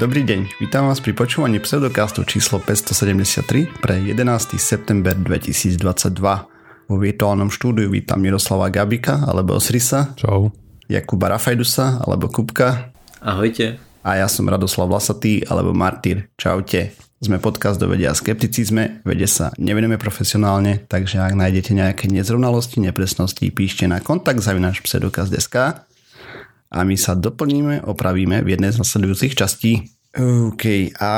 Dobrý deň, vítam vás pri počúvaní pseudokastu číslo 573 pre 11. september 2022. Vo virtuálnom štúdiu vítam Miroslava Gabika alebo Osrisa. Čau. Jakuba Rafajdusa alebo Kupka. Ahojte. A ja som Radoslav Vlasatý alebo Martyr. Čaute. Sme podcast do vedia a skepticizme, vede sa nevenujeme profesionálne, takže ak nájdete nejaké nezrovnalosti, nepresnosti, píšte na kontakt zavináš pseudokaz.sk a my sa doplníme, opravíme v jednej z nasledujúcich častí. OK, a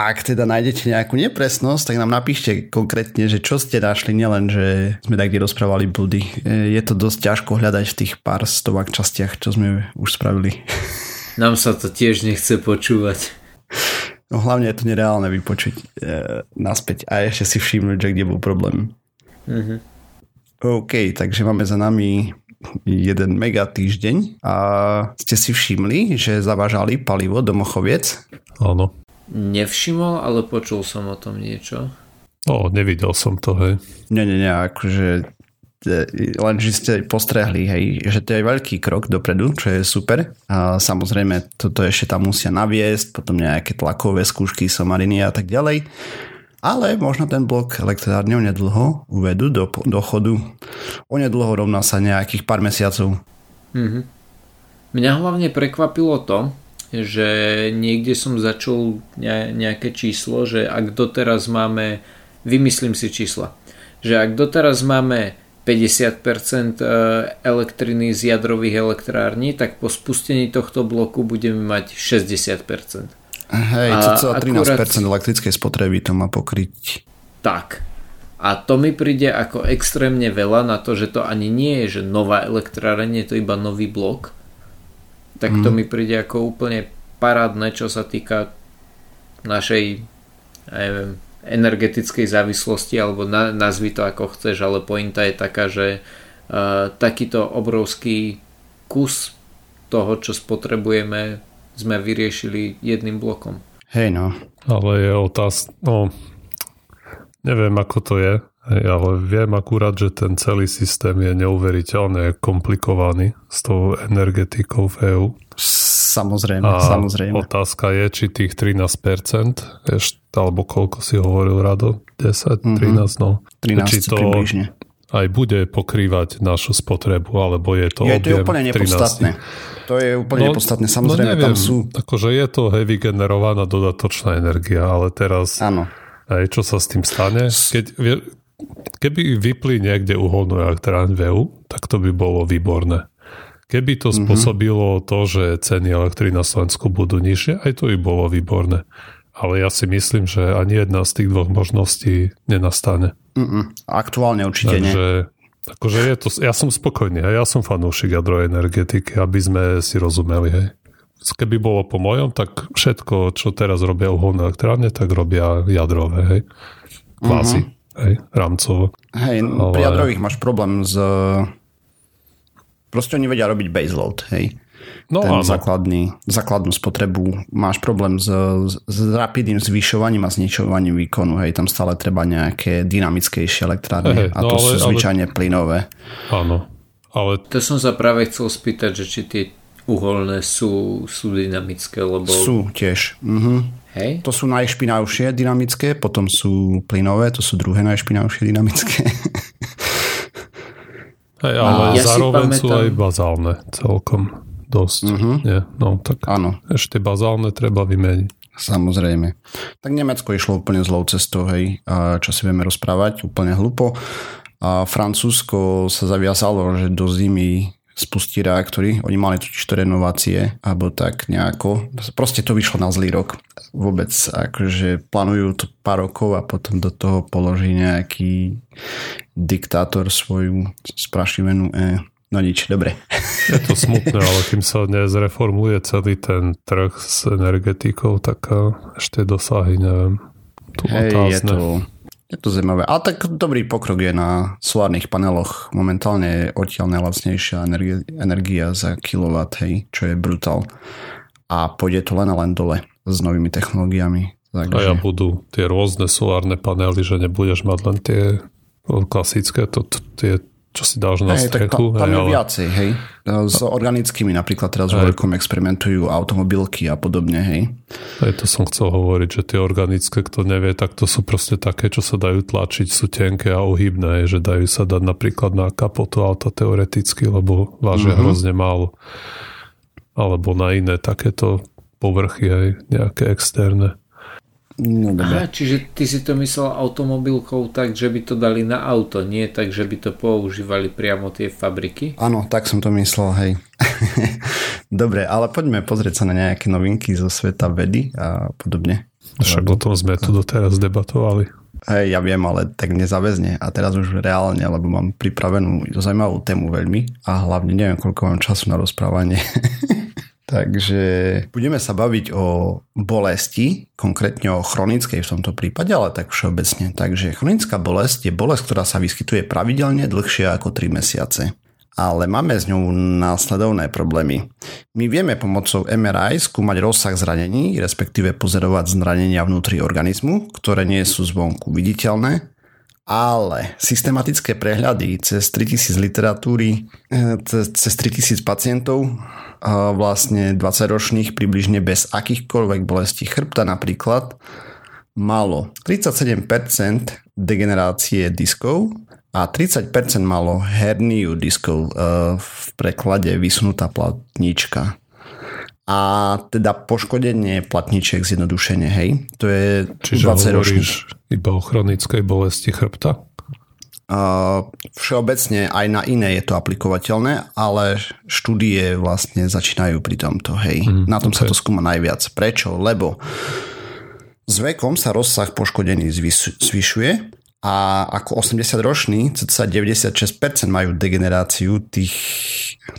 ak teda nájdete nejakú nepresnosť, tak nám napíšte konkrétne, že čo ste našli, nielen, že sme tak kde rozprávali blúdy. E, je to dosť ťažko hľadať v tých pár stovák častiach, čo sme už spravili. Nám sa to tiež nechce počúvať. No hlavne je to nereálne vypočuť e, naspäť a ešte si všimnúť, že kde bol problém. Mm-hmm. OK, takže máme za nami jeden mega týždeň a ste si všimli, že zavážali palivo do Mochoviec? Áno. Nevšimol, ale počul som o tom niečo. No, nevidel som to, hej. Nie, nie, nie, akože e, len, že ste postrehli, hej, že to je veľký krok dopredu, čo je super. A samozrejme, toto ešte tam musia naviesť, potom nejaké tlakové skúšky, somariny a tak ďalej ale možno ten blok elektrárne onedlho uvedú do, do chodu. Onedlho rovná sa nejakých pár mesiacov. Mm-hmm. Mňa hlavne prekvapilo to, že niekde som začul nejaké číslo, že ak doteraz máme, vymyslím si čísla, že ak doteraz máme 50% e, elektriny z jadrových elektrární, tak po spustení tohto bloku budeme mať 60%. Hej, cca 13% akurát... elektrickej spotreby to má pokryť. Tak. A to mi príde ako extrémne veľa na to, že to ani nie je, že nová elektráreň, je to iba nový blok. Tak mm. to mhm. mi príde ako úplne parádne, čo sa týka našej neviem, energetickej závislosti, alebo na, nazvi to ako chceš, ale pointa je taká, že uh, takýto obrovský kus toho, čo spotrebujeme sme vyriešili jedným blokom. Hej no. Ale je otázka, no neviem ako to je, ale viem akurát, že ten celý systém je neuveriteľne komplikovaný s tou energetikou v EU. Samozrejme, a samozrejme. otázka je, či tých 13%, eš, alebo koľko si hovoril Rado? 10, mm-hmm. 13, no. 13 či to približne. Aj bude pokrývať našu spotrebu, alebo je to je, objem to je úplne nepodstatné. 13 to je úplne no, nepodstatné. Samozrejme, no neviem, tam sú... Akože je to heavy generovaná dodatočná energia, ale teraz... Áno. Aj čo sa s tým stane? Keď, keby vypli niekde uholnú elektráň v EU, tak to by bolo výborné. Keby to mm-hmm. spôsobilo to, že ceny elektriny na Slovensku budú nižšie, aj to by bolo výborné. Ale ja si myslím, že ani jedna z tých dvoch možností nenastane. Mm-mm. Aktuálne určite Takže, nie. Akože je to, ja som spokojný, hej, ja som fanúšik jadrovej energetiky, aby sme si rozumeli, hej. Keby bolo po mojom, tak všetko, čo teraz robia uholné elektrárne, tak robia jadrové, hej. Kvázi, uh-huh. hej, rámcovo. Hej, Ale... pri jadrových máš problém s... Proste oni vedia robiť baseload, hej. No, ten áno. základný, základnú spotrebu. Máš problém s, s rapidným zvyšovaním a zničovaním výkonu. Hej, tam stále treba nejaké dynamickejšie elektrárne hey, a to no, sú ale, zvyčajne ale... plynové. Áno. Ale... To som sa práve chcel spýtať, že či tie uholné sú, sú dynamické, lebo... Sú tiež. Mhm. Hej? To sú najšpinavšie dynamické, potom sú plynové, to sú druhé najšpinavšie dynamické. Hej, ale ja zároveň pamätám... sú aj bazálne celkom dosť. Uh-huh. Nie? No tak Áno. ešte bazálne treba vymeniť. Samozrejme. Tak Nemecko išlo úplne zlou cestou, hej, čo si vieme rozprávať, úplne hlupo. A Francúzsko sa zaviazalo, že do zimy spustí reaktory. Oni mali totiž to renovácie, alebo tak nejako. Proste to vyšlo na zlý rok. Vôbec akože plánujú to pár rokov a potom do toho položí nejaký diktátor svoju sprašivenú e, No nič, dobre. Je to smutné, ale kým sa nezreformuje celý ten trh s energetikou, tak eh, ešte dosahy, neviem. Tu Hej, je to, je to zaujímavé. Ale tak dobrý pokrok je na solárnych paneloch. Momentálne je odtiaľ najlacnejšia energia, energia za kilowatt, hej, čo je brutál. A pôjde to len a len dole s novými technológiami. Takže... A ja budú tie rôzne solárne panely, že nebudeš mať len tie klasické, to, tie čo si dáš na hej, strechu. Tam, je ale... viacej, hej. S organickými napríklad teraz vo veľkom experimentujú automobilky a podobne, hej. Aj to som chcel hovoriť, že tie organické, kto nevie, tak to sú proste také, čo sa dajú tlačiť, sú tenké a uhybné, že dajú sa dať napríklad na kapotu auta teoreticky, lebo vážia mm-hmm. hrozne málo. Alebo na iné takéto povrchy aj nejaké externé. No, Aha, čiže ty si to myslel automobilkou tak, že by to dali na auto, nie tak, že by to používali priamo tie fabriky? Áno, tak som to myslel, hej. dobre, ale poďme pozrieť sa na nejaké novinky zo sveta vedy a podobne. Však o tom sme tu doteraz debatovali. Hej, ja viem, ale tak nezaväzne a teraz už reálne, lebo mám pripravenú zaujímavú tému veľmi a hlavne neviem, koľko mám času na rozprávanie. Takže budeme sa baviť o bolesti, konkrétne o chronickej v tomto prípade, ale tak všeobecne. Takže chronická bolesť je bolesť, ktorá sa vyskytuje pravidelne dlhšie ako 3 mesiace. Ale máme s ňou následovné problémy. My vieme pomocou MRI skúmať rozsah zranení, respektíve pozorovať zranenia vnútri organizmu, ktoré nie sú zvonku viditeľné, ale systematické prehľady cez 3000 literatúry, eh, cez 3000 pacientov vlastne 20-ročných približne bez akýchkoľvek bolestí chrbta napríklad malo 37% degenerácie diskov a 30% malo herniu diskov e, v preklade vysunutá platnička. A teda poškodenie platničiek zjednodušene, hej? To je Čiže 20 ročných. iba o chronickej bolesti chrbta? Všeobecne aj na iné je to aplikovateľné, ale štúdie vlastne začínajú pri tomto. Hej. Mm, na tom okay. sa to skúma najviac. Prečo? Lebo s vekom sa rozsah poškodený zvyšuje a ako 80-roční cca 96% majú degeneráciu tých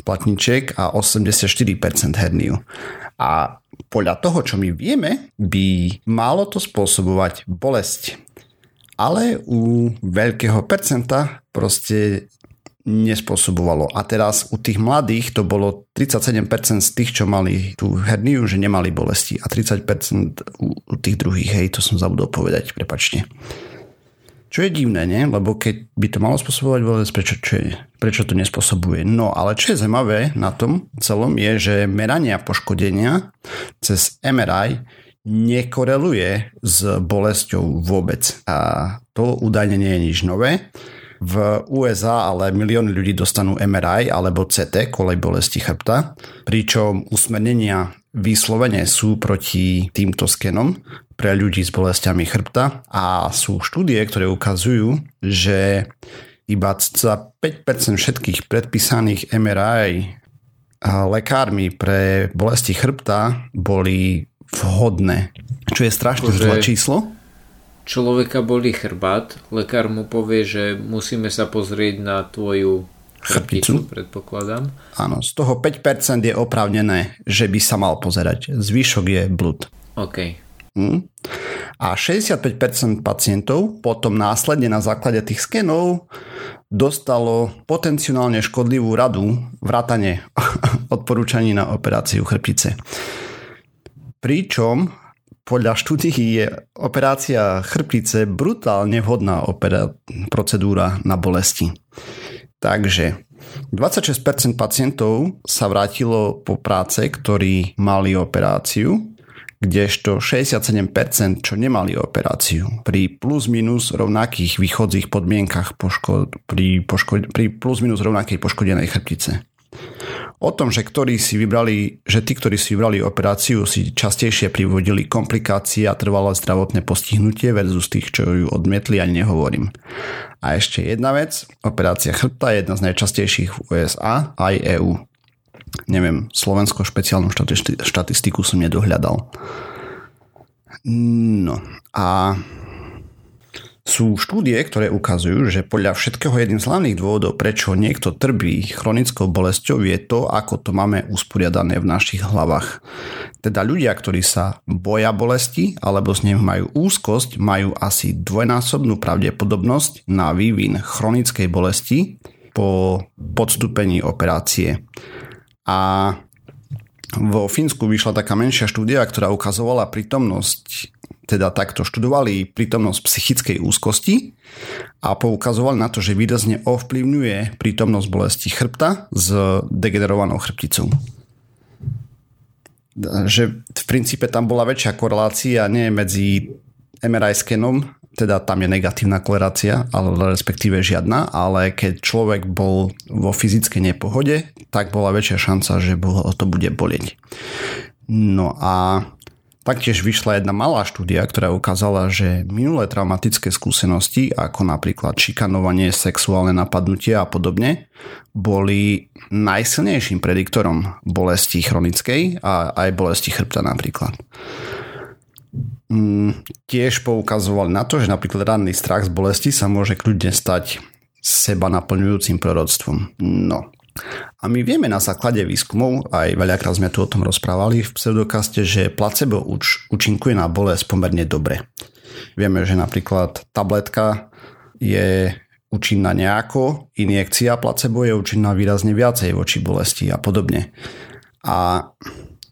platničiek a 84% herniu. A podľa toho, čo my vieme, by malo to spôsobovať bolesť ale u veľkého percenta proste nespôsobovalo. A teraz u tých mladých to bolo 37% z tých, čo mali tú herniu, že nemali bolesti a 30% u, tých druhých, hej, to som zabudol povedať, prepačte. Čo je divné, nie? Lebo keď by to malo spôsobovať bolesť, prečo, čo je, prečo to nespôsobuje? No, ale čo je zaujímavé na tom celom je, že merania poškodenia cez MRI nekoreluje s bolesťou vôbec. A to údajne nie je nič nové. V USA ale milióny ľudí dostanú MRI alebo CT, kolej bolesti chrbta, pričom usmernenia vyslovene sú proti týmto skenom pre ľudí s bolestiami chrbta a sú štúdie, ktoré ukazujú, že iba za 5% všetkých predpísaných MRI lekármi pre bolesti chrbta boli vhodné. Čo je strašne zlé číslo. Človeka boli chrbát, lekár mu povie, že musíme sa pozrieť na tvoju chrbticu, predpokladám. Áno, z toho 5% je oprávnené, že by sa mal pozerať. Zvyšok je blud. OK. Hm? A 65% pacientov potom následne na základe tých skenov dostalo potenciálne škodlivú radu vrátane odporúčaní na operáciu chrbtice. Pričom podľa štúdií je operácia chrbtice brutálne vhodná opera- procedúra na bolesti. Takže 26% pacientov sa vrátilo po práce, ktorí mali operáciu, kdežto 67% čo nemali operáciu. Pri plus minus rovnakých východzích podmienkach poško- pri, poško- pri plus minus rovnakej poškodenej chrbtice. O tom, že, ktorí si vybrali, že tí, ktorí si vybrali operáciu, si častejšie privodili komplikácie a trvalé zdravotné postihnutie versus tých, čo ju odmietli, ani nehovorím. A ešte jedna vec, operácia chrbta je jedna z najčastejších v USA aj EU. Neviem, Slovensko špeciálnu štatistiku som nedohľadal. No a sú štúdie, ktoré ukazujú, že podľa všetkého jedným z hlavných dôvodov, prečo niekto trpí chronickou bolesťou, je to, ako to máme usporiadané v našich hlavách. Teda ľudia, ktorí sa boja bolesti alebo s ním majú úzkosť, majú asi dvojnásobnú pravdepodobnosť na vývin chronickej bolesti po podstúpení operácie. A vo Fínsku vyšla taká menšia štúdia, ktorá ukazovala prítomnosť teda takto študovali prítomnosť psychickej úzkosti a poukazovali na to, že výrazne ovplyvňuje prítomnosť bolesti chrbta s degenerovanou chrbticou. Že v princípe tam bola väčšia korelácia nie medzi MRI skenom, teda tam je negatívna korelácia, ale respektíve žiadna, ale keď človek bol vo fyzickej nepohode, tak bola väčšia šanca, že to bude bolieť. No a Taktiež vyšla jedna malá štúdia, ktorá ukázala, že minulé traumatické skúsenosti, ako napríklad šikanovanie, sexuálne napadnutie a podobne, boli najsilnejším prediktorom bolesti chronickej a aj bolesti chrbta napríklad. Mm, tiež poukazovali na to, že napríklad ranný strach z bolesti sa môže kľudne stať seba naplňujúcim proroctvom. No, a my vieme na základe výskumov, aj veľakrát sme tu o tom rozprávali v pseudokaste, že placebo uč, účinkuje na bolesť pomerne dobre. Vieme, že napríklad tabletka je účinná nejako, injekcia placebo je účinná výrazne viacej voči bolesti a podobne. A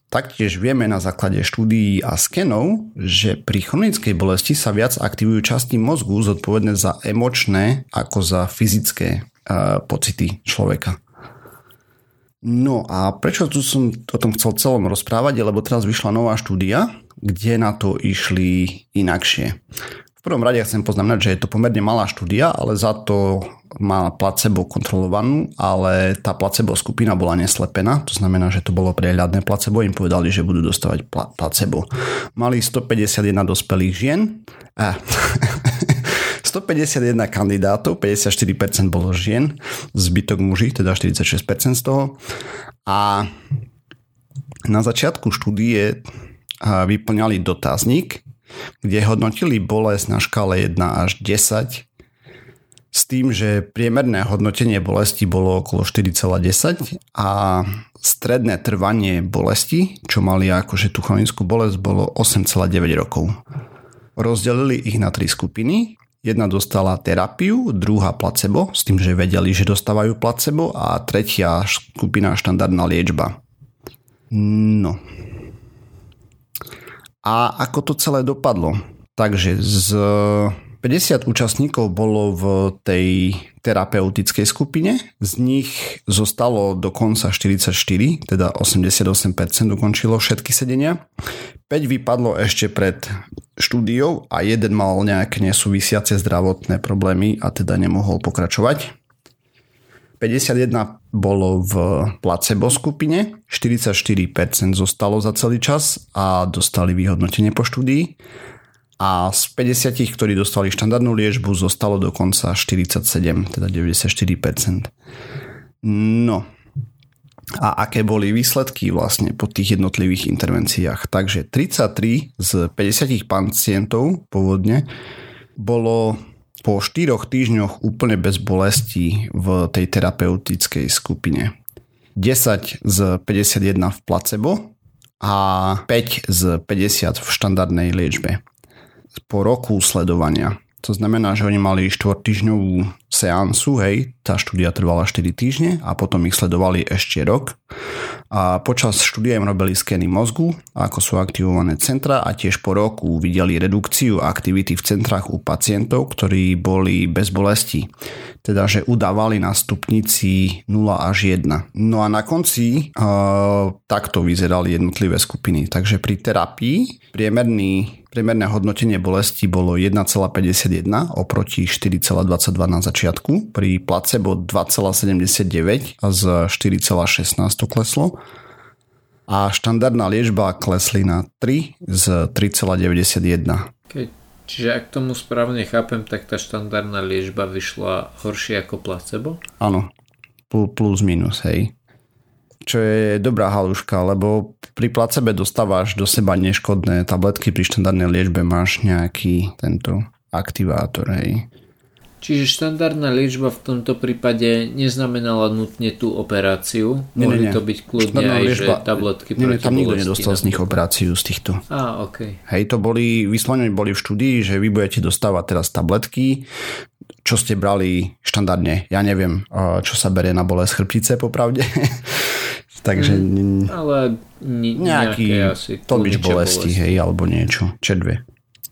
Taktiež vieme na základe štúdií a skenov, že pri chronickej bolesti sa viac aktivujú časti mozgu zodpovedné za emočné ako za fyzické uh, pocity človeka. No a prečo tu som o tom chcel celom rozprávať, lebo teraz vyšla nová štúdia, kde na to išli inakšie. V prvom rade chcem poznamenať, že je to pomerne malá štúdia, ale za to má placebo kontrolovanú, ale tá placebo skupina bola neslepená, to znamená, že to bolo prehľadné placebo, im povedali, že budú dostávať placebo. Mali 151 dospelých žien, eh, 151 kandidátov, 54% bolo žien, zbytok muži, teda 46% z toho. A na začiatku štúdie vyplňali dotazník, kde hodnotili bolesť na škále 1 až 10 s tým, že priemerné hodnotenie bolesti bolo okolo 4,10 a stredné trvanie bolesti, čo mali akože tú chronickú bolesť, bolo 8,9 rokov. Rozdelili ich na tri skupiny Jedna dostala terapiu, druhá placebo, s tým, že vedeli, že dostávajú placebo a tretia skupina štandardná liečba. No. A ako to celé dopadlo? Takže z 50 účastníkov bolo v tej terapeutickej skupine, z nich zostalo dokonca 44, teda 88% ukončilo všetky sedenia. 5 vypadlo ešte pred štúdiou a jeden mal nejaké nesúvisiace zdravotné problémy a teda nemohol pokračovať. 51 bolo v placebo skupine, 44% zostalo za celý čas a dostali vyhodnotenie po štúdii a z 50, ktorí dostali štandardnú liežbu, zostalo dokonca 47, teda 94%. No, a aké boli výsledky vlastne po tých jednotlivých intervenciách. Takže 33 z 50 pacientov pôvodne bolo po 4 týždňoch úplne bez bolesti v tej terapeutickej skupine. 10 z 51 v placebo a 5 z 50 v štandardnej liečbe po roku sledovania. To znamená, že oni mali 4 týždňovú seansu, hej, tá štúdia trvala 4 týždne a potom ich sledovali ešte rok. A počas štúdia im robili skény mozgu, ako sú aktivované centra a tiež po roku videli redukciu aktivity v centrách u pacientov, ktorí boli bez bolesti. Teda, že udávali na stupnici 0 až 1. No a na konci uh, takto vyzerali jednotlivé skupiny. Takže pri terapii priemerný Priemerné hodnotenie bolesti bolo 1,51 oproti 4,22 na začiatku. Pri placebo 2,79 a z 4,16 to kleslo. A štandardná liečba klesli na 3 z 3,91. Okay. Čiže ak tomu správne chápem, tak tá štandardná liečba vyšla horšie ako placebo? Áno, plus minus, hej čo je dobrá haluška, lebo pri placebe dostávaš do seba neškodné tabletky, pri štandardnej liečbe máš nejaký tento aktivátor, hej. Čiže štandardná liečba v tomto prípade neznamenala nutne tú operáciu? Nie, Mohli nie, to byť kľudne aj, liečba, že tabletky nie, nie, tam nikto nedostal z nich operáciu z týchto. Á, ok. Hej, to boli, vyslovene boli v štúdii, že vy budete dostávať teraz tabletky, čo ste brali štandardne. Ja neviem, čo sa berie na bolesť chrbtice, popravde. Takže mm, ale ni- nejaký asi tlmič bolesti, bolesti, hej, alebo niečo. Čedve.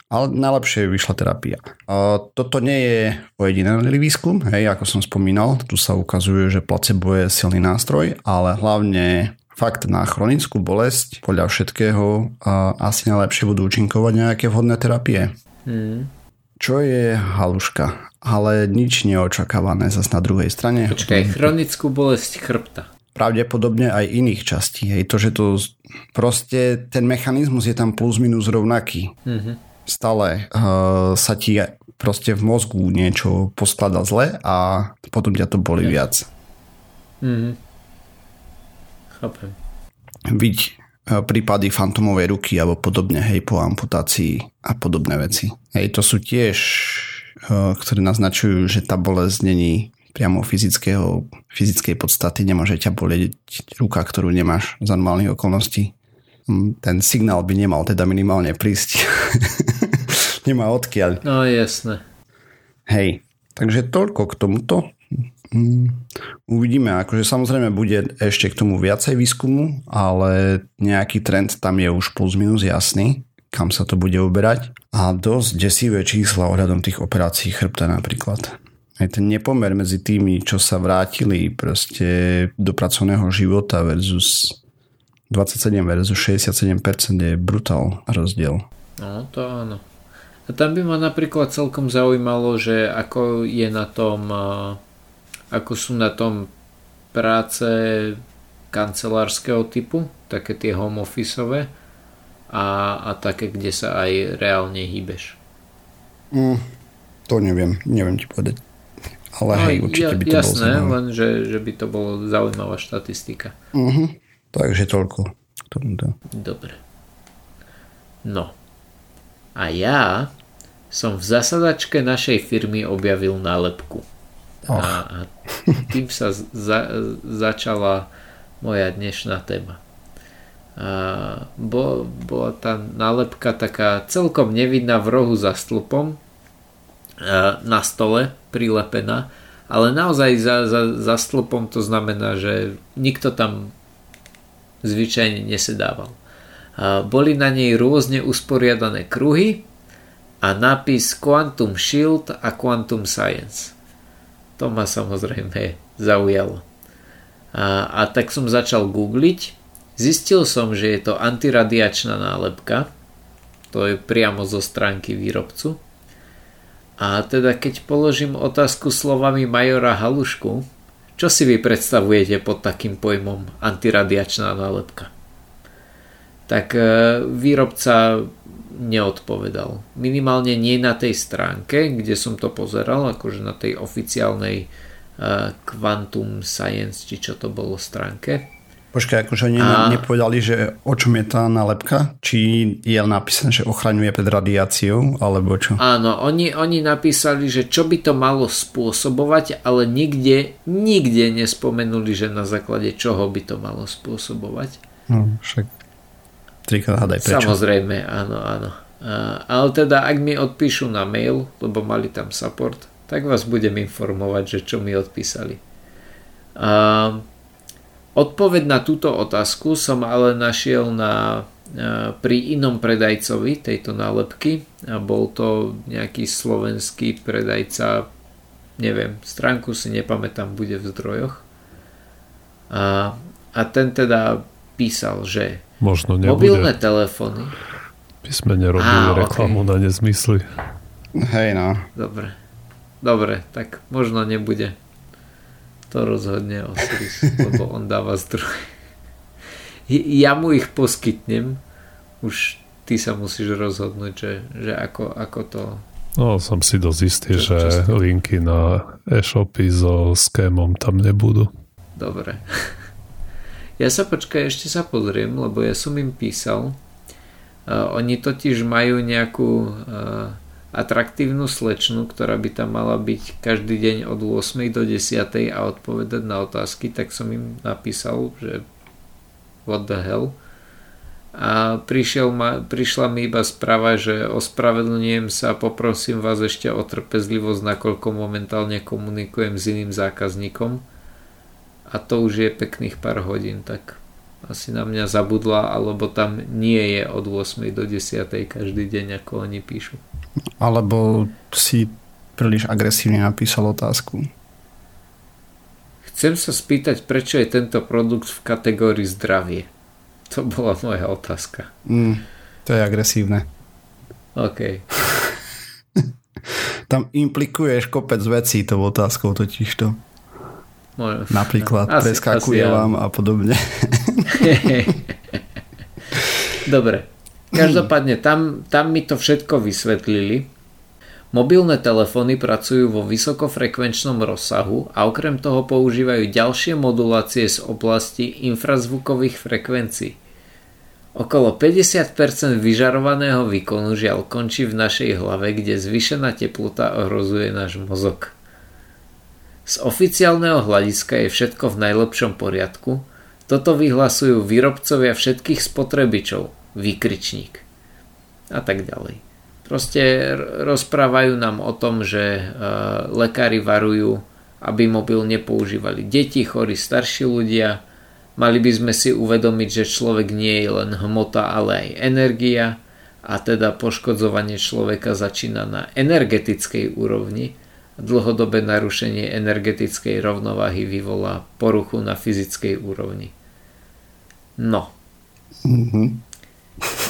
Ale najlepšie vyšla terapia. A toto nie je ojedinelý výskum, hej, ako som spomínal, tu sa ukazuje, že placebo je silný nástroj, ale hlavne fakt na chronickú bolesť podľa všetkého a asi najlepšie budú účinkovať nejaké vhodné terapie. Mm. Čo je haluška? Ale nič neočakávané zase na druhej strane. Počkaj, chronickú bolesť chrbta pravdepodobne aj iných častí. Hej, to, že to proste ten mechanizmus je tam plus minus rovnaký. Mm-hmm. Stále uh, sa ti proste v mozgu niečo posklada zle a potom ťa to boli viac. Mm-hmm. Chápem. Vidť uh, prípady fantomovej ruky alebo podobne, hej, po amputácii a podobné veci. Hej, to sú tiež, uh, ktoré naznačujú, že tá bolesť není priamo fyzického, fyzickej podstaty nemôže ťa bolieť ruka, ktorú nemáš za normálnych okolností. Mm, ten signál by nemal teda minimálne prísť. Nemá odkiaľ. No jasné. Hej, takže toľko k tomuto. Mm, uvidíme, akože samozrejme bude ešte k tomu viacej výskumu, ale nejaký trend tam je už plus minus jasný, kam sa to bude uberať. A dosť desivé čísla ohľadom tých operácií chrbta napríklad aj ten nepomer medzi tými, čo sa vrátili proste do pracovného života versus 27 versus 67% je brutál rozdiel. No, to áno. A tam by ma napríklad celkom zaujímalo, že ako je na tom, ako sú na tom práce kancelárskeho typu, také tie home officeové a, a také, kde sa aj reálne hýbeš. Mm, to neviem, neviem ti povedať. Ale no, hej, určite ja, by to jasné, bolo len že, že by to bolo zaujímavá štatistika. Uh-huh. Takže toľko. Dobre. No. A ja som v zasadačke našej firmy objavil nálepku. Oh. A, a tým sa za, začala moja dnešná téma. A bo, bola tá nálepka taká celkom nevidná v rohu za stĺpom na stole prilepená, ale naozaj za, za, za stĺpom to znamená, že nikto tam zvyčajne nesedával. Boli na nej rôzne usporiadané kruhy a nápis Quantum Shield a Quantum Science. To ma samozrejme zaujalo. A, a tak som začal googliť. Zistil som, že je to antiradiačná nálepka. To je priamo zo stránky výrobcu. A teda keď položím otázku slovami majora Halušku, čo si vy predstavujete pod takým pojmom antiradiačná nálepka? Tak e, výrobca neodpovedal. Minimálne nie na tej stránke, kde som to pozeral, akože na tej oficiálnej e, Quantum Science, či čo to bolo stránke. Počkaj, akože oni a... nepovedali, že o čom je tá nálepka? Či je napísané, že ochraňuje pred radiáciou, alebo čo? Áno, oni, oni napísali, že čo by to malo spôsobovať, ale nikde, nikde nespomenuli, že na základe čoho by to malo spôsobovať. No, však trikrát hádaj prečo. Samozrejme, áno, áno. A, ale teda, ak mi odpíšu na mail, lebo mali tam support, tak vás budem informovať, že čo mi odpísali. A, Odpoveď na túto otázku som ale našiel na, e, pri inom predajcovi tejto nálepky a bol to nejaký slovenský predajca, neviem, stránku si nepamätám, bude v zdrojoch. A, a ten teda písal, že Možno nebude. mobilné telefóny by sme nerobili Á, reklamu okay. na nezmysly. Hej no. Dobre. Dobre, tak možno nebude to rozhodne Osiris, lebo on dáva zdroje. Ja mu ich poskytnem, už ty sa musíš rozhodnúť, že, že ako, ako to... No, som si dosť istý, čo, že čo linky na e-shopy so skémom tam nebudú. Dobre. Ja sa počkaj, ešte sa pozriem, lebo ja som im písal. Uh, oni totiž majú nejakú uh, atraktívnu slečnu, ktorá by tam mala byť každý deň od 8 do 10 a odpovedať na otázky, tak som im napísal, že what the hell. A prišiel ma, prišla mi iba správa, že ospravedlňujem sa, poprosím vás ešte o trpezlivosť, nakoľko momentálne komunikujem s iným zákazníkom. A to už je pekných pár hodín, tak asi na mňa zabudla, alebo tam nie je od 8 do 10 každý deň, ako oni píšu. Alebo si príliš agresívne napísal otázku. Chcem sa spýtať, prečo je tento produkt v kategórii zdravie. To bola moja otázka. Mm, to je agresívne. OK. Tam implikuješ kopec vecí tou otázkou totižto. Moje... Napríklad asi, preskakuje asi vám a podobne. Dobre. Každopádne tam, tam mi to všetko vysvetlili. Mobilné telefóny pracujú vo vysokofrekvenčnom rozsahu a okrem toho používajú ďalšie modulácie z oblasti infrazvukových frekvencií. Okolo 50% vyžarovaného výkonu žiaľ končí v našej hlave, kde zvyšená teplota ohrozuje náš mozog. Z oficiálneho hľadiska je všetko v najlepšom poriadku, toto vyhlasujú výrobcovia všetkých spotrebičov, výkričník a tak ďalej. Proste rozprávajú nám o tom, že e, lekári varujú, aby mobil nepoužívali deti, chorí, starší ľudia, Mali by sme si uvedomiť, že človek nie je len hmota, ale aj energia a teda poškodzovanie človeka začína na energetickej úrovni. Dlhodobé narušenie energetickej rovnováhy vyvolá poruchu na fyzickej úrovni. No. Mm-hmm.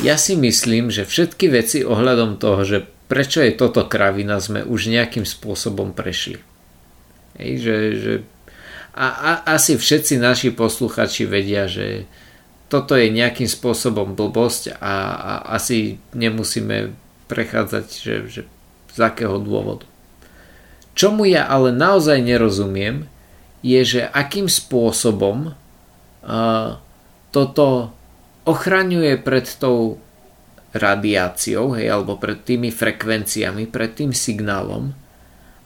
Ja si myslím, že všetky veci ohľadom toho, že prečo je toto kravina, sme už nejakým spôsobom prešli. Hej, že, že a, a asi všetci naši posluchači vedia, že toto je nejakým spôsobom blbosť a, a asi nemusíme prechádzať, že, že z akého dôvodu. Čomu ja ale naozaj nerozumiem, je, že akým spôsobom uh, toto ochraňuje pred tou radiáciou, hej, alebo pred tými frekvenciami, pred tým signálom,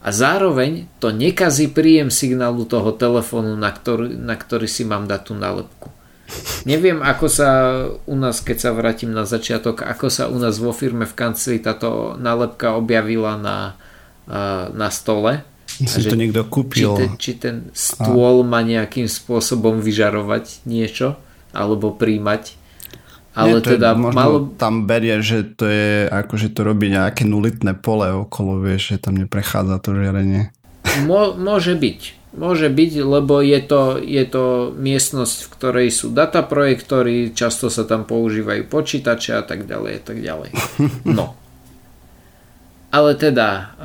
a zároveň to nekazí príjem signálu toho telefónu, na ktorý, na ktorý si mám dať tú nálepku. Neviem, ako sa u nás, keď sa vrátim na začiatok, ako sa u nás vo firme v kancli táto nálepka objavila na, na stole. Si to niekto kúpil. Či ten, či ten stôl má nejakým spôsobom vyžarovať niečo, alebo príjmať ale Nie, to teda je, malo... tam berie, že to je ako, že to robí nejaké nulitné pole okolo, vieš, že tam neprechádza to žiarenie. Mo, môže byť. Môže byť, lebo je to, je to miestnosť, v ktorej sú dataprojektory, často sa tam používajú počítače a tak ďalej a tak ďalej. No. Ale teda,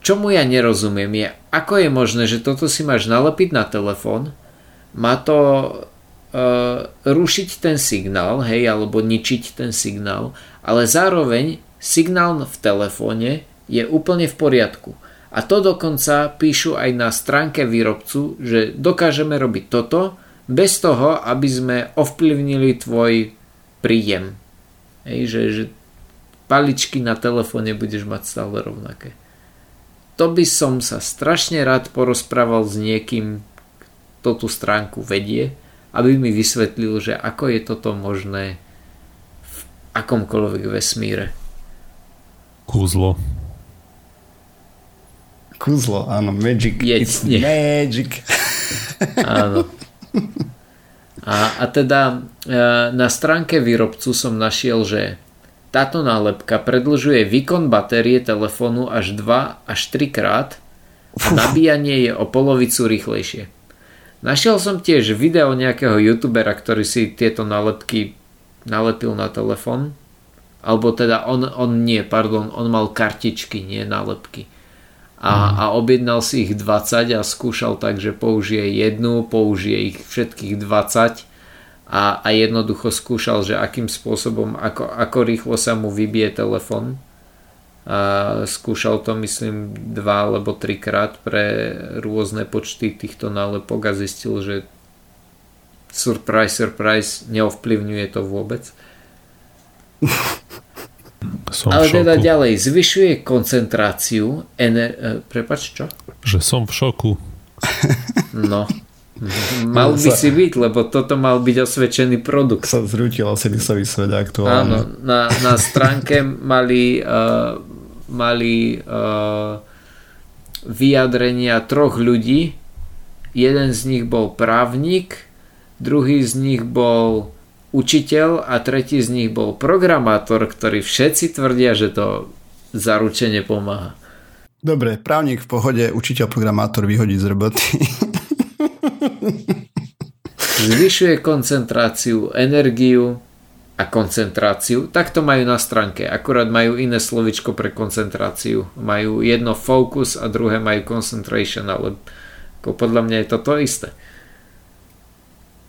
čomu ja nerozumiem je, ako je možné, že toto si máš nalepiť na telefón, má to rušiť ten signál, hej, alebo ničiť ten signál, ale zároveň signál v telefóne je úplne v poriadku. A to dokonca píšu aj na stránke výrobcu, že dokážeme robiť toto bez toho, aby sme ovplyvnili tvoj príjem. Hej, že, že paličky na telefóne budeš mať stále rovnaké. To by som sa strašne rád porozprával s niekým, kto tú stránku vedie, aby mi vysvetlil, že ako je toto možné v akomkoľvek vesmíre. Kúzlo. Kúzlo, áno, magic. Je, It's nie. magic. áno. A, a teda e, na stránke výrobcu som našiel, že táto nálepka predlžuje výkon batérie telefónu až 2 až 3 krát a nabíjanie je o polovicu rýchlejšie. Našiel som tiež video nejakého youtubera, ktorý si tieto nálepky nalepil na telefon. Alebo teda on, on nie, pardon, on mal kartičky, nie nálepky. A, mm. a objednal si ich 20 a skúšal tak, že použije jednu, použije ich všetkých 20 a, a jednoducho skúšal, že akým spôsobom, ako, ako rýchlo sa mu vybije telefon a skúšal to myslím dva alebo trikrát pre rôzne počty týchto nálepok a zistil, že surprise, surprise, neovplyvňuje to vôbec. Som Ale teda ďalej, zvyšuje koncentráciu ener- e, prepač, čo? Že som v šoku. No, Mal by si byť, lebo toto mal byť osvedčený produkt. Sa zrútil celý svet aktuálne. Áno, na, na stránke mali uh, mali uh, vyjadrenia troch ľudí. Jeden z nich bol právnik, druhý z nich bol učiteľ a tretí z nich bol programátor, ktorý všetci tvrdia, že to zaručene pomáha. Dobre, právnik v pohode, učiteľ programátor vyhodí z roboty. Zvyšuje koncentráciu, energiu a koncentráciu. Tak to majú na stránke, akurát majú iné slovičko pre koncentráciu. Majú jedno focus a druhé majú concentration, ale podľa mňa je to to isté.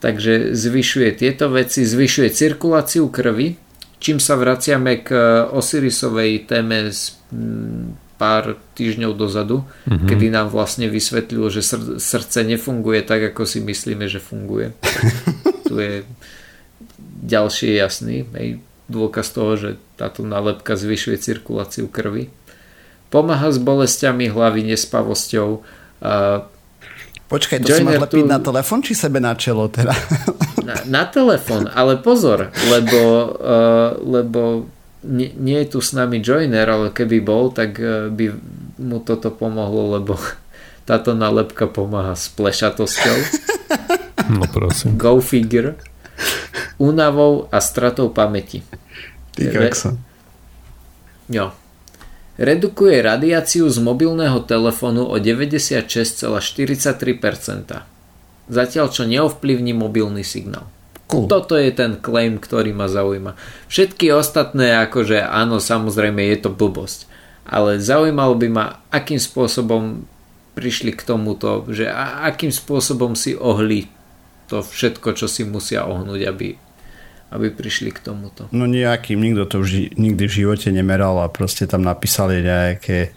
Takže zvyšuje tieto veci, zvyšuje cirkuláciu krvi, čím sa vraciame k Osirisovej téme z pár týždňov dozadu, mm-hmm. kedy nám vlastne vysvetlilo, že sr- srdce nefunguje tak, ako si myslíme, že funguje. tu je ďalší jasný hej, dôkaz toho, že táto nálepka zvyšuje cirkuláciu krvi. Pomáha s bolestiami hlavy, nespavosťou. Uh, Počkaj, to Joiner si máš lepiť tu... na telefon či sebe na čelo teda? Na, na telefon, ale pozor, lebo, uh, lebo nie, nie je tu s nami Joiner, ale keby bol, tak e, by mu toto pomohlo, lebo táto nálepka pomáha s plešatosťou. No prosím. Go figure. Únavou a stratou pamäti. Ty Re... Jo. Redukuje radiáciu z mobilného telefónu o 96,43%. Zatiaľ čo neovplyvní mobilný signál. Cool. Toto je ten claim, ktorý ma zaujíma. Všetky ostatné, akože áno, samozrejme je to blbosť. Ale zaujímalo by ma, akým spôsobom prišli k tomuto, že a, akým spôsobom si ohli to všetko, čo si musia ohnúť, aby, aby prišli k tomuto. No nejakým, nikto to už nikdy v živote nemeral a proste tam napísali nejaké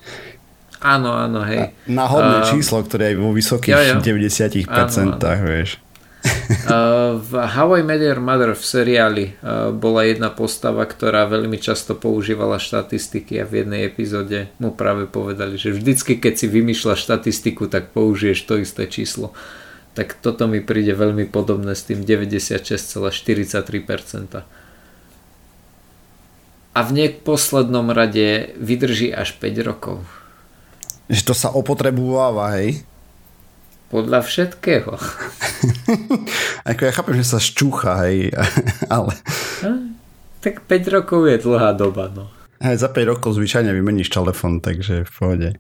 Áno, áno, hej. Náhodné uh, číslo, ktoré je vo vysokých jo, jo. 90%, áno, áno. vieš. v How I Met Your Mother v seriáli bola jedna postava, ktorá veľmi často používala štatistiky a v jednej epizóde mu práve povedali, že vždycky keď si vymýšľa štatistiku, tak použiješ to isté číslo. Tak toto mi príde veľmi podobné s tým 96,43%. A v neposlednom rade vydrží až 5 rokov. Že to sa opotrebováva, hej? Podľa všetkého. Ako ja chápem, že sa ščúcha, hej, ale... Tak 5 rokov je dlhá doba, no. Hej, za 5 rokov zvyčajne vymeníš telefon, takže v pohode.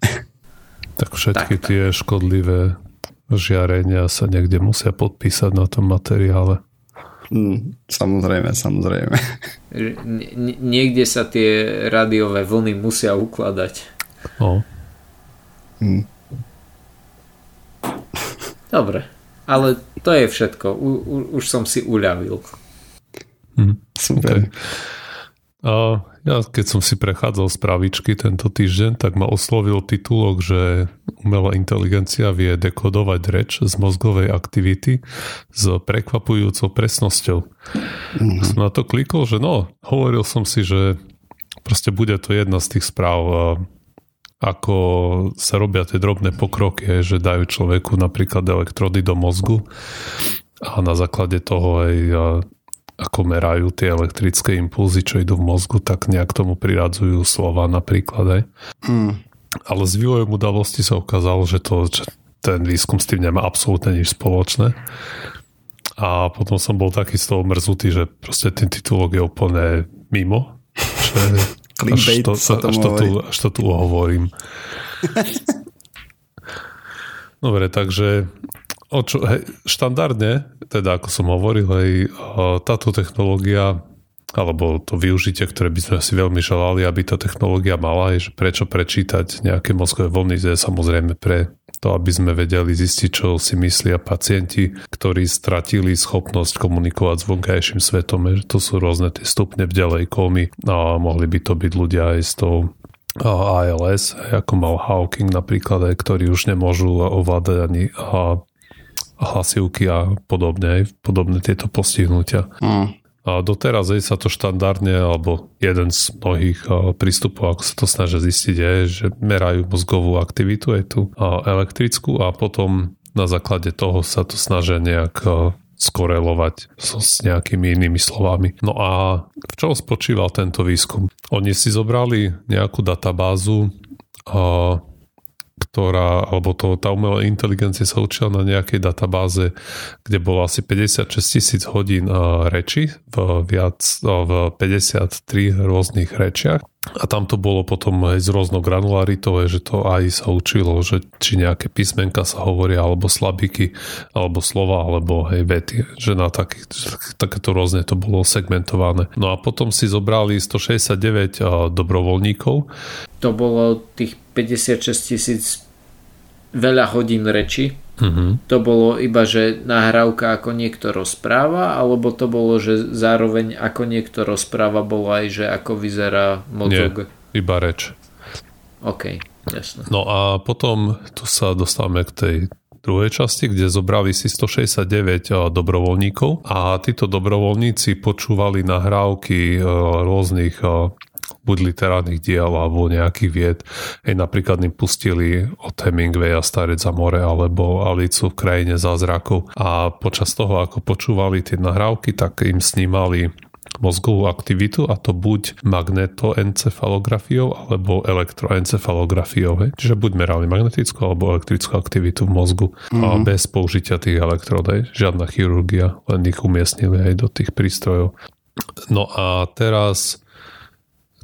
Tak všetky tak, tie škodlivé žiarenia sa niekde musia podpísať na tom materiále. Mm, samozrejme, samozrejme. niekde sa tie rádiové vlny musia ukladať. No. Mm. Dobre, ale to je všetko. U, u, už som si uľavil. Hm, super. Okay. A ja keď som si prechádzal spravičky tento týždeň, tak ma oslovil titulok, že umelá inteligencia vie dekodovať reč z mozgovej aktivity s prekvapujúcou presnosťou. Mm-hmm. Som na to klikol, že no, hovoril som si, že proste bude to jedna z tých správ ako sa robia tie drobné pokroky, že dajú človeku napríklad elektrody do mozgu a na základe toho aj ako merajú tie elektrické impulzy, čo idú v mozgu, tak nejak tomu priradzujú slova napríklad aj. Mm. Ale z vývojom udalosti sa ukázalo, že, to, že ten výskum s tým nemá absolútne nič spoločné. A potom som bol taký z toho mrzutý, že proste ten titulok je úplne mimo. Že až to, až to, tu, až to tu hovorím. Dobre, takže o čo, hej, štandardne, teda ako som hovoril, hej, táto technológia alebo to využitie, ktoré by sme si veľmi želali, aby tá technológia mala, je, že prečo prečítať nejaké mozgové vlny, je samozrejme pre to, aby sme vedeli zistiť, čo si myslia pacienti, ktorí stratili schopnosť komunikovať s vonkajším svetom. Že to sú rôzne tie stupne v ďalej komy a mohli by to byť ľudia aj s tou ALS, ako mal Hawking napríklad, aj, ktorí už nemôžu ovládať ani hlasivky a podobne, podobné tieto postihnutia. Mm. A doteraz je sa to štandardne, alebo jeden z mnohých prístupov, ako sa to snažia zistiť, je, že merajú mozgovú aktivitu, aj tú elektrickú a potom na základe toho sa to snažia nejak skorelovať so, s nejakými inými slovami. No a v čom spočíval tento výskum? Oni si zobrali nejakú databázu ktorá, alebo to, tá umelá inteligencia sa učila na nejakej databáze, kde bolo asi 56 tisíc hodín reči v viac, uh, v 53 rôznych rečiach. A tam to bolo potom aj z rôznou granularitou, že to aj sa učilo, že či nejaké písmenka sa hovoria, alebo slabiky, alebo slova, alebo hej, vety, že na taký, takéto rôzne to bolo segmentované. No a potom si zobrali 169 dobrovoľníkov. To bolo tých 56 tisíc veľa hodín reči. Uh-huh. To bolo iba, že nahrávka ako niekto rozpráva, alebo to bolo, že zároveň ako niekto rozpráva, bolo aj, že ako vyzerá mozog? Nie, iba reč. OK, jasne. No a potom tu sa dostávame k tej druhej časti, kde zobrali si 169 dobrovoľníkov a títo dobrovoľníci počúvali nahrávky rôznych buď literárnych diel alebo nejakých vied. Hej, napríklad im pustili od Hemingwaya Starec za more alebo Alicu v krajine zázrakov a počas toho, ako počúvali tie nahrávky, tak im snímali mozgovú aktivitu a to buď magnetoencefalografiou alebo elektroencefalografiou. Čiže buď merali magnetickú alebo elektrickú aktivitu v mozgu mm-hmm. a mhm. bez použitia tých elektród. Žiadna chirurgia, len ich umiestnili aj do tých prístrojov. No a teraz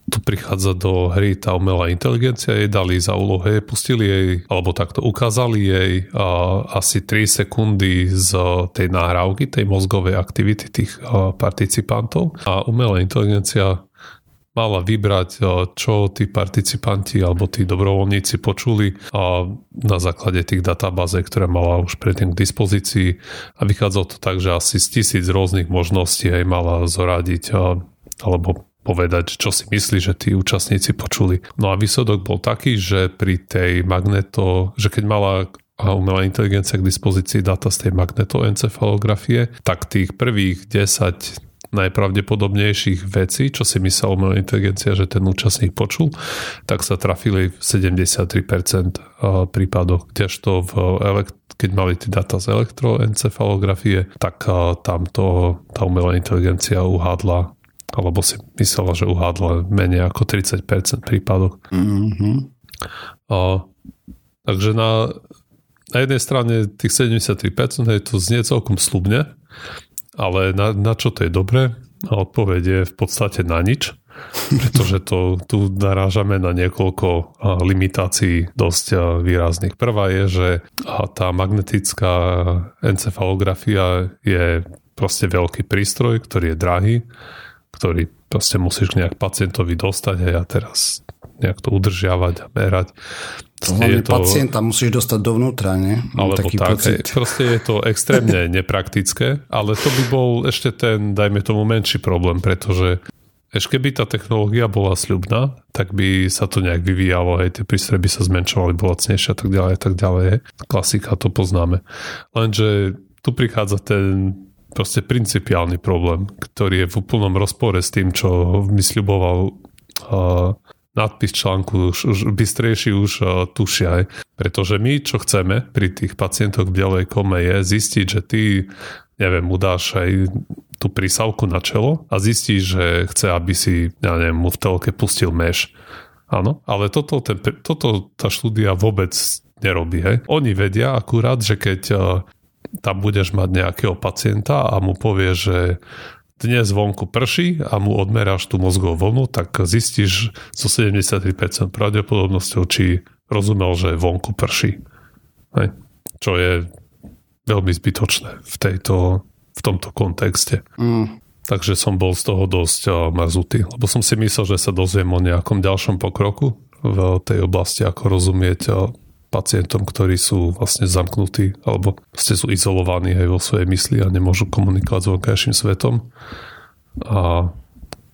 tu prichádza do hry tá umelá inteligencia, jej dali za úlohu, jej pustili jej, alebo takto ukázali jej a, asi 3 sekundy z tej náhrávky, tej mozgovej aktivity tých a, participantov. A umelá inteligencia mala vybrať, čo tí participanti alebo tí dobrovoľníci počuli na základe tých databáze, ktoré mala už predtým k dispozícii. A vychádzalo to tak, že asi z tisíc rôznych možností aj mala zoradiť alebo povedať, čo si myslí, že tí účastníci počuli. No a výsledok bol taký, že pri tej magneto, že keď mala a umelá inteligencia k dispozícii data z tej magnetoencefalografie, tak tých prvých 10 najpravdepodobnejších vecí, čo si myslel umelá inteligencia, že ten účastník počul, tak sa trafili v 73% prípadoch, kdežto v elekt- keď mali tie data z elektroencefalografie, tak tam to, tá umelá inteligencia uhádla alebo si myslela, že uhádla menej ako 30% prípadov. Mm-hmm. A, takže na, na jednej strane tých 73% je to znie celkom slubne, ale na, na čo to je dobré? A odpoveď je v podstate na nič, pretože to, tu narážame na niekoľko limitácií dosť výrazných. Prvá je, že tá magnetická encefalografia je proste veľký prístroj, ktorý je drahý ktorý proste musíš nejak pacientovi dostať a ja teraz nejak to udržiavať a merať. Hlavne to, pacienta musíš dostať dovnútra, nie? Mám alebo taký tak, pocit. proste je to extrémne nepraktické, ale to by bol ešte ten, dajme tomu, menší problém, pretože ešte keby tá technológia bola sľubná, tak by sa to nejak vyvíjalo, hej, tie prístroje by sa zmenšovali, bolo lacnejšie a tak ďalej, a tak ďalej. Klasika, to poznáme. Lenže tu prichádza ten proste principiálny problém, ktorý je v úplnom rozpore s tým, čo mi sľuboval uh, nadpis článku, už, už bystrejší už uh, tušia. Pretože my, čo chceme pri tých pacientoch v bielej kome je zistiť, že ty, neviem, mu dáš aj tú prísavku na čelo a zistíš, že chce, aby si, ja neviem, mu v telke pustil meš. Áno, ale toto, ten, toto tá štúdia vôbec nerobí. Hej. Oni vedia akurát, že keď tam budeš mať nejakého pacienta a mu povie, že dnes vonku prší a mu odmeráš tú mozgovú vlnu, tak zistíš so 73% pravdepodobnosťou, či rozumel, že vonku prší. Hej. Čo je veľmi zbytočné v, tejto, v tomto kontexte. Mm. Takže som bol z toho dosť uh, mrzutý, lebo som si myslel, že sa dozviem o nejakom ďalšom pokroku v tej oblasti, ako rozumieť uh, pacientom, ktorí sú vlastne zamknutí alebo ste sú izolovaní aj vo svojej mysli a nemôžu komunikovať s vonkajším svetom. A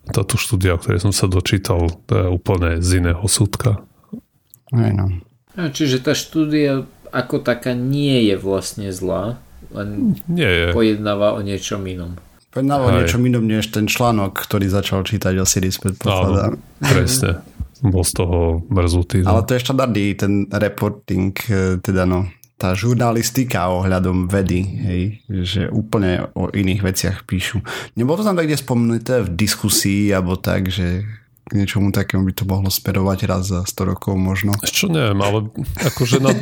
táto štúdia, o ktorej som sa dočítal, to je úplne z iného súdka. no. Čiže tá štúdia ako taká nie je vlastne zlá, len nie je. pojednáva o niečom inom. Pojednáva o niečom inom než ten článok, ktorý začal čítať Osiris predpokladám. Presne bol z toho mrzutý. No. Ale to je štandardný ten reporting, e, teda no, tá žurnalistika ohľadom vedy, hej, že úplne o iných veciach píšu. Nebolo to tam tak kde spomenuté v diskusii, alebo tak, že k niečomu takému by to mohlo sperovať raz za 100 rokov možno. Čo neviem, ale akože na,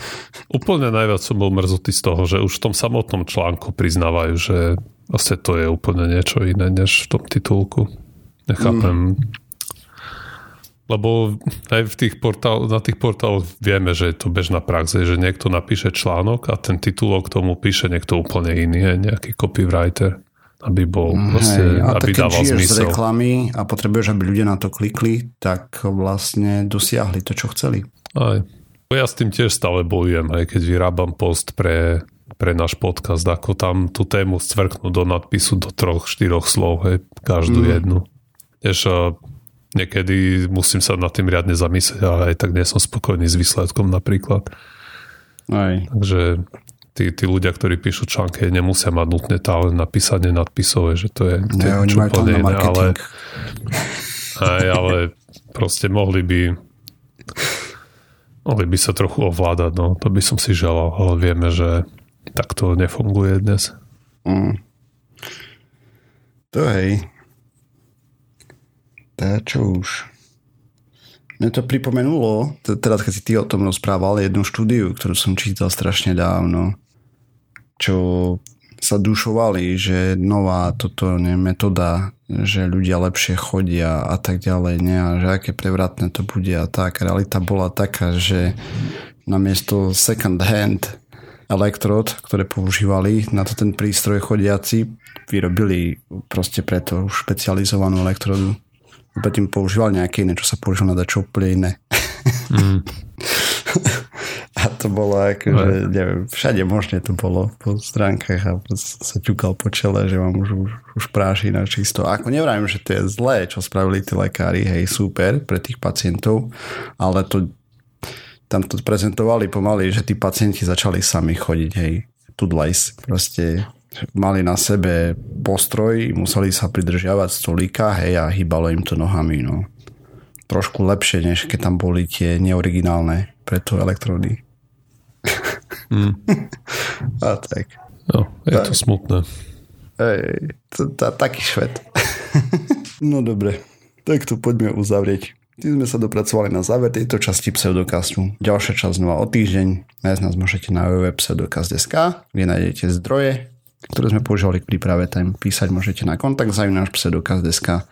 úplne najviac som bol mrzutý z toho, že už v tom samotnom článku priznávajú, že vlastne to je úplne niečo iné, než v tom titulku. Nechápem. Mm. Lebo aj v tých portál, na tých portáloch vieme, že je to bežná prax, že niekto napíše článok a ten titulok tomu píše niekto úplne iný, nejaký copywriter aby bol proste, Hej, a aby dával zmysel. z reklamy a potrebuješ, aby ľudia na to klikli, tak vlastne dosiahli to, čo chceli. Aj. Ja s tým tiež stále bojujem, aj keď vyrábam post pre, pre náš podcast, ako tam tú tému stvrknú do nadpisu do troch, štyroch slov, hej, každú mm. jednu. Vieš, niekedy musím sa nad tým riadne zamyslieť, ale aj tak nie som spokojný s výsledkom napríklad. Aj. Takže tí, tí ľudia, ktorí píšu články, nemusia mať nutne talent na písanie nadpisové, že to je Nie, oni majú to na ale, aj, ale proste mohli by mohli by sa trochu ovládať, no to by som si želal, ale vieme, že tak to nefunguje dnes. Mm. To hej. To čo už. Mne to pripomenulo, teraz keď si ty o tom rozprával, jednu štúdiu, ktorú som čítal strašne dávno, čo sa dušovali, že nová toto ne, metóda, že ľudia lepšie chodia a tak ďalej, ne, a že aké prevratné to bude a tak. Realita bola taká, že namiesto second hand elektrod, ktoré používali na to ten prístroj chodiaci, vyrobili proste preto už špecializovanú elektrodu predtým používal nejaké iné, čo sa používal na dačo úplne iné. Mm. a to bolo ako, že neviem, všade možne to bolo po stránkach a sa ťukal po čele, že vám už, už, už práši na čisto. Ako nevrajím, že to je zlé, čo spravili tí lekári, hej, super pre tých pacientov, ale to tam to prezentovali pomaly, že tí pacienti začali sami chodiť, hej, tudlajs, proste mali na sebe postroj, museli sa pridržiavať stolíka, hej, a hýbalo im to nohami, no. Trošku lepšie, než keď tam boli tie neoriginálne preto elektrody. Mm. a tak. No, je tak. to smutné. Ej, to, to, taký švet. no dobre, tak to poďme uzavrieť. Tým sme sa dopracovali na záver tejto časti pseudokastu. Ďalšia časť znova o týždeň. Nájsť nás môžete na www.pseudokast.sk, kde nájdete zdroje, ktoré sme používali k príprave tam písať môžete na kontakt zavináš pseudokaz.sk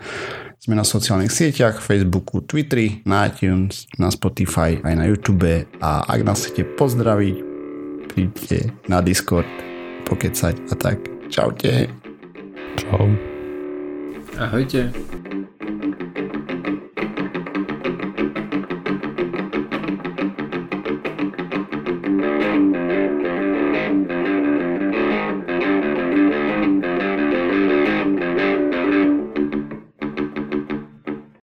sme na sociálnych sieťach, Facebooku, Twitteri, na iTunes, na Spotify, aj na YouTube a ak nás chcete pozdraviť, príďte na Discord, pokecať a tak. Čaute. Čau. Ahojte.